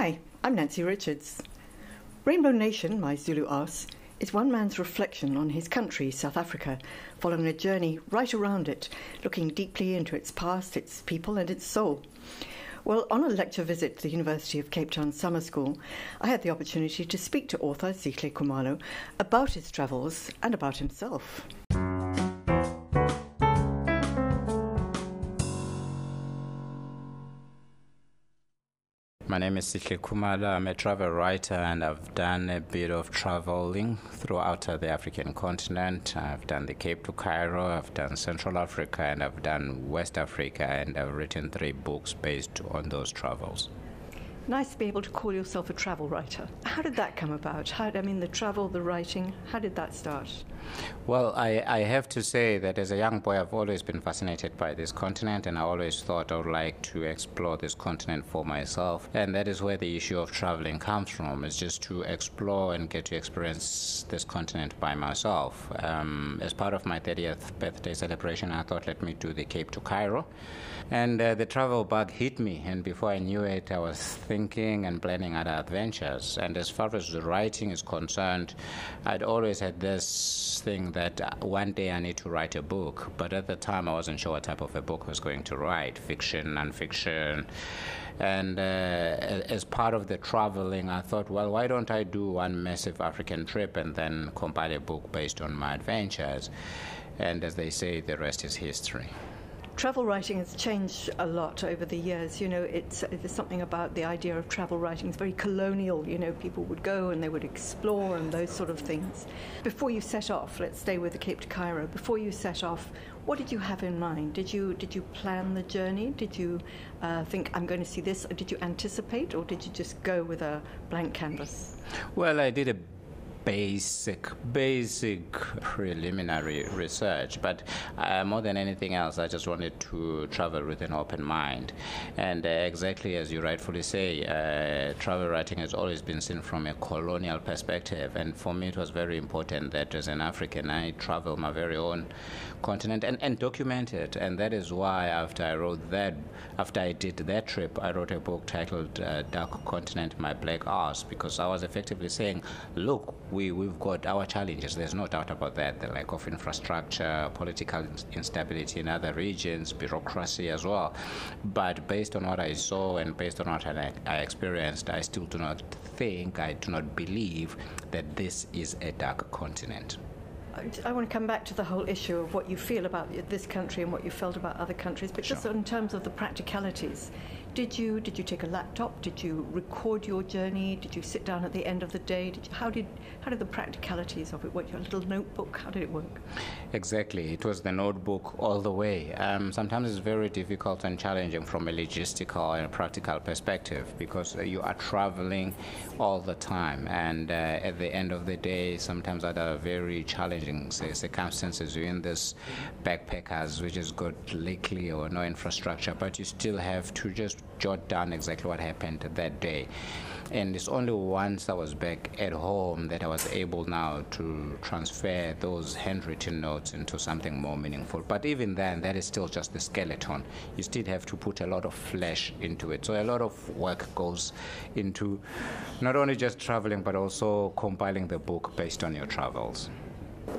Hi, I'm Nancy Richards. Rainbow Nation, my Zulu ass, is one man's reflection on his country, South Africa, following a journey right around it, looking deeply into its past, its people, and its soul. Well, on a lecture visit to the University of Cape Town Summer School, I had the opportunity to speak to author Sihle Khumalo about his travels and about himself. My name is Sihle Khumalo. I'm a travel writer and I've done a bit of traveling throughout the African continent. I've done the Cape to Cairo, I've done Central Africa, and I've done West Africa, and I've written three books based on those travels nice to be able to call yourself a travel writer. How did that come about? How, I mean, the travel, the writing, how did that start? Well, I, I have to say that as a young boy, I've always been fascinated by this continent, and I always thought I would like to explore this continent for myself. And that is where the issue of traveling comes from, is just to explore and get to experience this continent by myself. Um, as part of my 30th birthday celebration, I thought, let me do the Cape to Cairo. And uh, the travel bug hit me, and before I knew it, I was thinking and planning other adventures. And as far as the writing is concerned, I'd always had this thing that uh, one day I need to write a book, but at the time I wasn't sure what type of a book I was going to write fiction, nonfiction. And uh, as part of the traveling, I thought, well, why don't I do one massive African trip and then compile a book based on my adventures? And as they say, the rest is history travel writing has changed a lot over the years. You know, it's, there's something about the idea of travel writing. It's very colonial. You know, people would go and they would explore and those sort of things. Before you set off, let's stay with the Cape to Cairo. Before you set off, what did you have in mind? Did you did you plan the journey? Did you uh, think I'm going to see this? Or did you anticipate, or did you just go with a blank canvas? Well, I did a basic, basic preliminary research. But uh, more than anything else, I just wanted to travel with an open mind. And uh, exactly as you rightfully say, uh, travel writing has always been seen from a colonial perspective. And for me, it was very important that as an African, I travel my very own continent and, and document it. And that is why after I wrote that, after I did that trip, I wrote a book titled uh, Dark Continent, My Black Arse, because I was effectively saying, look, we, we've got our challenges. There's no doubt about that. The lack of infrastructure, political instability in other regions, bureaucracy as well. But based on what I saw and based on what I, I experienced, I still do not think, I do not believe that this is a dark continent. I want to come back to the whole issue of what you feel about this country and what you felt about other countries, but sure. just in terms of the practicalities. Did you did you take a laptop? Did you record your journey? Did you sit down at the end of the day? Did you, how did how did the practicalities of it work? Your little notebook? How did it work? Exactly, it was the notebook all the way. Um, sometimes it's very difficult and challenging from a logistical and practical perspective because you are traveling all the time, and uh, at the end of the day, sometimes are very challenging circumstances. You're in this backpackers, which is good likely or no infrastructure, but you still have to just jot down exactly what happened that day. And it's only once I was back at home that I was able now to transfer those handwritten notes into something more meaningful. But even then, that is still just the skeleton. You still have to put a lot of flesh into it. So a lot of work goes into not only just traveling, but also compiling the book based on your travels.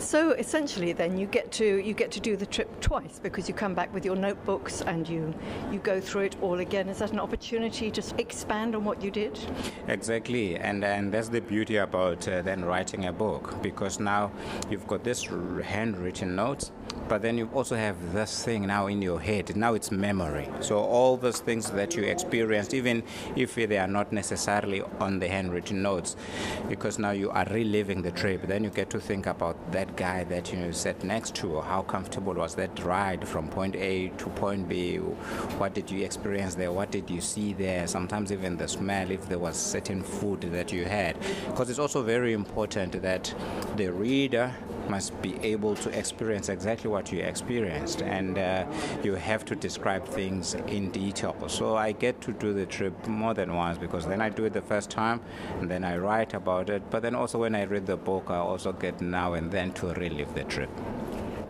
So essentially, then you get to you get to do the trip twice because you come back with your notebooks and you you go through it all again. Is that an opportunity to expand on what you did? Exactly, and and that's the beauty about uh, then writing a book because now you've got this handwritten notes but then you also have this thing now in your head. Now it's memory. So all those things that you experienced, even if they are not necessarily on the handwritten notes, because now you are reliving the trip, then you get to think about that guy that you sat next to, or how comfortable was that ride from point A to point B? What did you experience there? What did you see there? Sometimes even the smell, if there was certain food that you had. Because it's also very important that the reader must be able to experience exactly what you experienced, and uh, you have to describe things in detail. So I get to do the trip more than once because then I do it the first time, and then I write about it. But then also when I read the book, I also get now and then to relive the trip.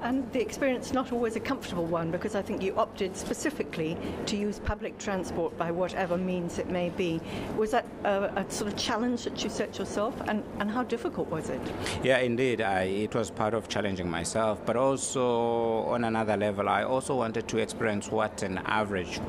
And the experience not always a comfortable one because I think you opted specifically to use public transport by whatever means it may be. Was that a, a sort of challenge that you set yourself, and, and how difficult was it? Yeah, indeed, I, it was part of challenging myself, but also on another level, I also wanted to experience what an average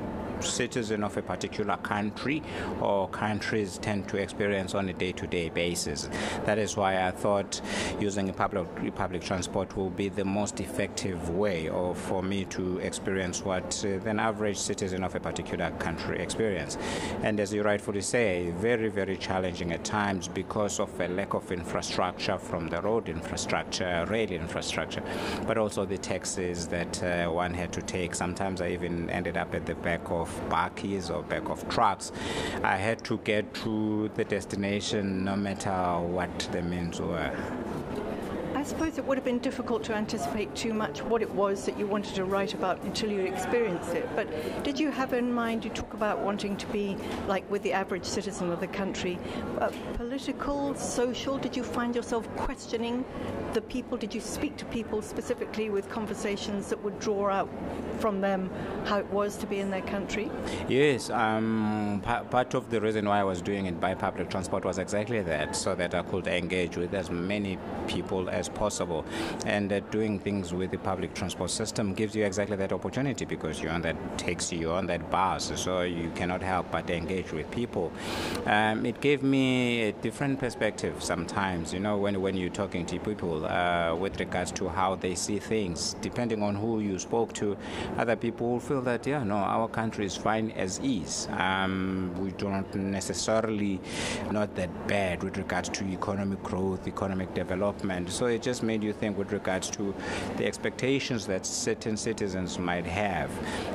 citizen of a particular country or countries tend to experience on a day-to-day basis. That is why I thought using public public transport will be the most effective way of, for me to experience what uh, an average citizen of a particular country experience. And as you rightfully say, very very challenging at times because of a lack of infrastructure from the road infrastructure, rail infrastructure, but also the taxis that uh, one had to take. Sometimes I even ended up at the back of bakkies or back of trucks. I had to get to the destination no matter what the means were. I suppose it would have been difficult to anticipate too much what it was that you wanted to write about until you experienced it. But did you have in mind, you talk about wanting to be like with the average citizen of the country, uh, political, social? Did you find yourself questioning the people? Did you speak to people specifically with conversations that would draw out from them how it was to be in their country? Yes, um, pa- part of the reason why I was doing it by public transport was exactly that, so that I could engage with as many people as possible. And uh, doing things with the public transport system gives you exactly that opportunity because you're on that taxi, you're on that bus, so you cannot help but engage with people. Um, it gave me a different perspective sometimes, you know, when, when you're talking to people uh, with regards to how they see things. Depending on who you spoke to, other people will feel that, yeah, no, our country is fine as is. Um, we do not necessarily not that bad with regards to economic growth, economic development. So it just made you think with regards to the expectations that certain citizens might have.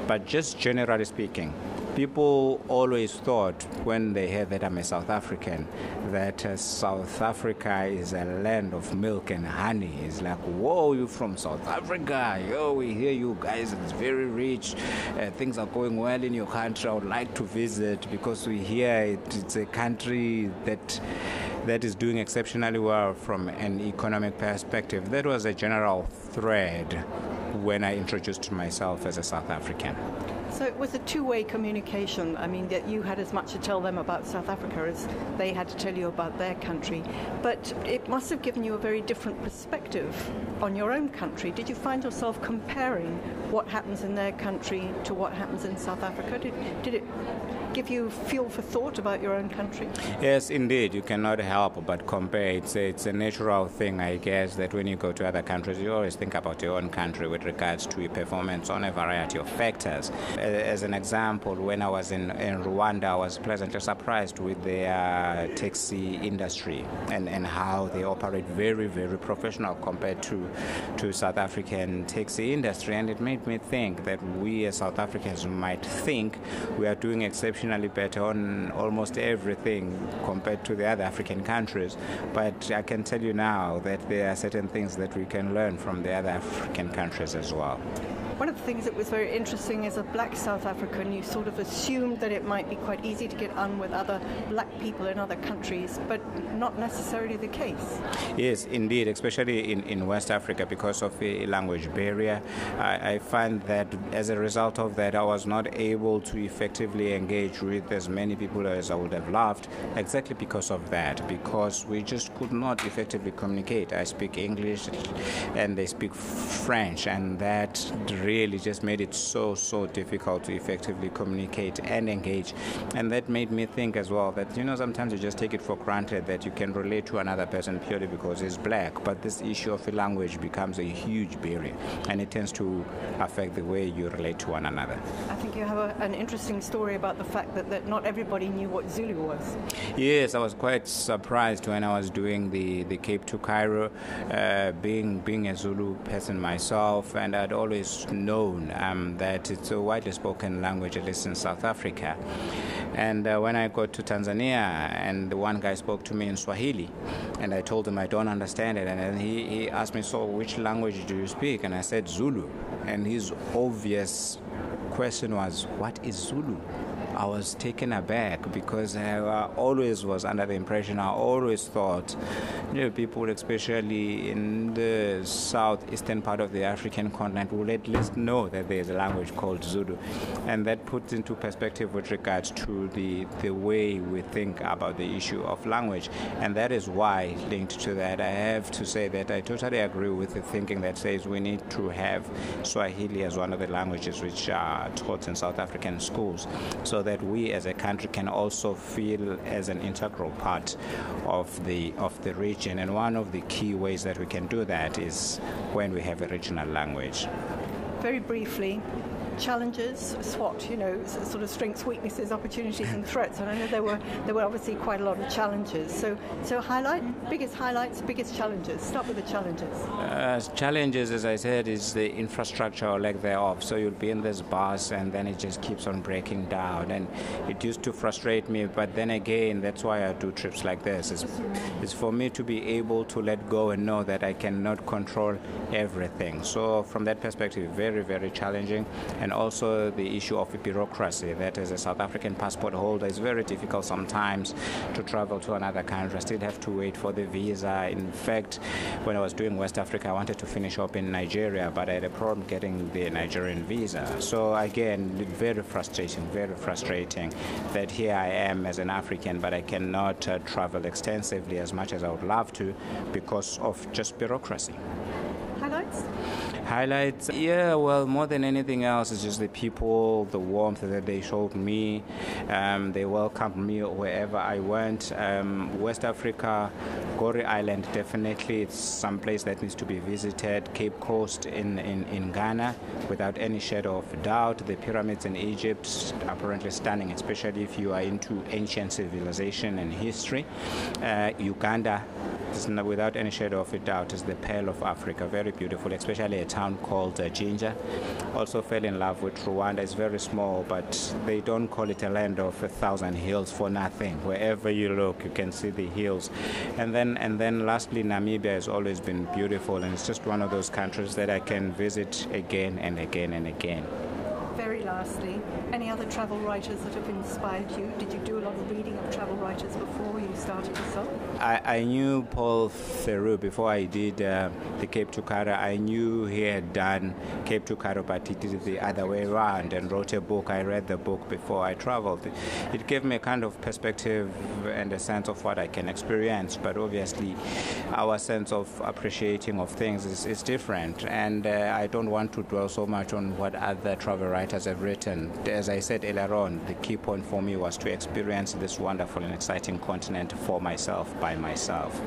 But just generally speaking, people always thought when they heard that I'm a South African that uh, South Africa is a land of milk and honey. It's like, whoa, you're from South Africa? Yo, we hear you guys. It's very rich. Uh, things are going well in your country. I would like to visit because we hear it, it's a country that that is doing exceptionally well from an economic perspective. That was a general thread when I introduced myself as a South African. So it was a two-way communication. I mean, that you had as much to tell them about South Africa as they had to tell you about their country. But it must have given you a very different perspective on your own country. Did you find yourself comparing what happens in their country to what happens in South Africa? Did, did it give you fuel for thought about your own country? Yes, indeed. You cannot help but compare. It's a, it's a natural thing, I guess, that when you go to other countries, you always think about your own country with regards to your performance on a variety of factors. As an example, when I was in, in Rwanda, I was pleasantly surprised with the uh, taxi industry and, and how they operate very, very professional compared to, to South African taxi industry. And it made me think that we as South Africans might think we are doing exceptionally better on almost everything compared to the other African countries. But I can tell you now that there are certain things that we can learn from the other African countries as well. One of the things that was very interesting as a black South African, you sort of assumed that it might be quite easy to get on with other black people in other countries, but not necessarily the case. Yes, indeed, especially in, in West Africa because of a language barrier. I, I find that as a result of that, I was not able to effectively engage with as many people as I would have loved, exactly because of that, because we just could not effectively communicate. I speak English and they speak French, and that really just made it so, so difficult to effectively communicate and engage. And that made me think as well that, you know, sometimes you just take it for granted that you can relate to another person purely because he's black. But this issue of language becomes a huge barrier and it tends to affect the way you relate to one another. I think you have a, an interesting story about the fact that, that not everybody knew what Zulu was. Yes, I was quite surprised when I was doing the, the Cape to Cairo, uh, being, being a Zulu person myself, and I'd always known um, that it's a widely spoken language, at least in South Africa. And uh, when I got to Tanzania, and one guy spoke to me in Swahili, and I told him I don't understand it, and then he, he asked me, So, which language do you speak? And I said, Zulu. And his obvious question was, What is Zulu? I was taken aback because I always was under the impression, I always thought, you know, people, especially in the southeastern part of the African continent, will at least know that there's a language called Zulu. And that puts into perspective with regards to the, the way we think about the issue of language. And that is why, linked to that, I have to say that I totally agree with the thinking that says we need to have Swahili as one of the languages which are taught in South African schools so that we as a country can also feel as an integral part of the of the region. And one of the key ways that we can do that is when we have a regional language. Very briefly challenges, SWOT, you know, sort of strengths, weaknesses, opportunities, and threats. And I know there were there were obviously quite a lot of challenges. So so highlight biggest highlights, biggest challenges. Start with the challenges. Uh, challenges, as I said, is the infrastructure or lack thereof. So you'll be in this bus and then it just keeps on breaking down, and it used to frustrate me. But then again, that's why I do trips like this. It's, it's for me to be able to let go and know that I cannot control everything. So from that perspective, very very challenging. And and also the issue of bureaucracy. That as a South African passport holder, it's very difficult sometimes to travel to another country. I still have to wait for the visa. In fact, when I was doing West Africa, I wanted to finish up in Nigeria, but I had a problem getting the Nigerian visa. So again, very frustrating, very frustrating that here I am as an African, but I cannot uh, travel extensively as much as I would love to because of just bureaucracy. Highlights? Yeah, well, more than anything else, it's just the people, the warmth that they showed me. Um, they welcomed me wherever I went. Um, West Africa, Gorée Island, definitely, it's some place that needs to be visited. Cape Coast in, in, in Ghana, without any shadow of doubt. The pyramids in Egypt, apparently stunning, especially if you are into ancient civilization and history. Uh, Uganda, without any shadow of a doubt, is the pearl of Africa. Very beautiful, especially a town called uh. Also fell in love with Rwanda. It's very small, but they don't call it a land of a thousand hills for nothing. Wherever you look, you can see the hills. And then, and then lastly, Namibia has always been beautiful, and it's just one of those countries that I can visit again and again and again very lastly, any other travel writers that have inspired you? Did you do a lot of reading of travel writers before you started yourself? I, I knew Paul Theroux before I did uh, the Cape Cairo. I knew he had done Cape Cairo, but he did it the other way around and wrote a book. I read the book before I traveled. It gave me a kind of perspective and a sense of what I can experience, but obviously our sense of appreciating of things is, is different. And uh, I don't want to dwell so much on what other travel writers writers have written. As I said earlier on, the key point for me was to experience this wonderful and exciting continent for myself, by myself.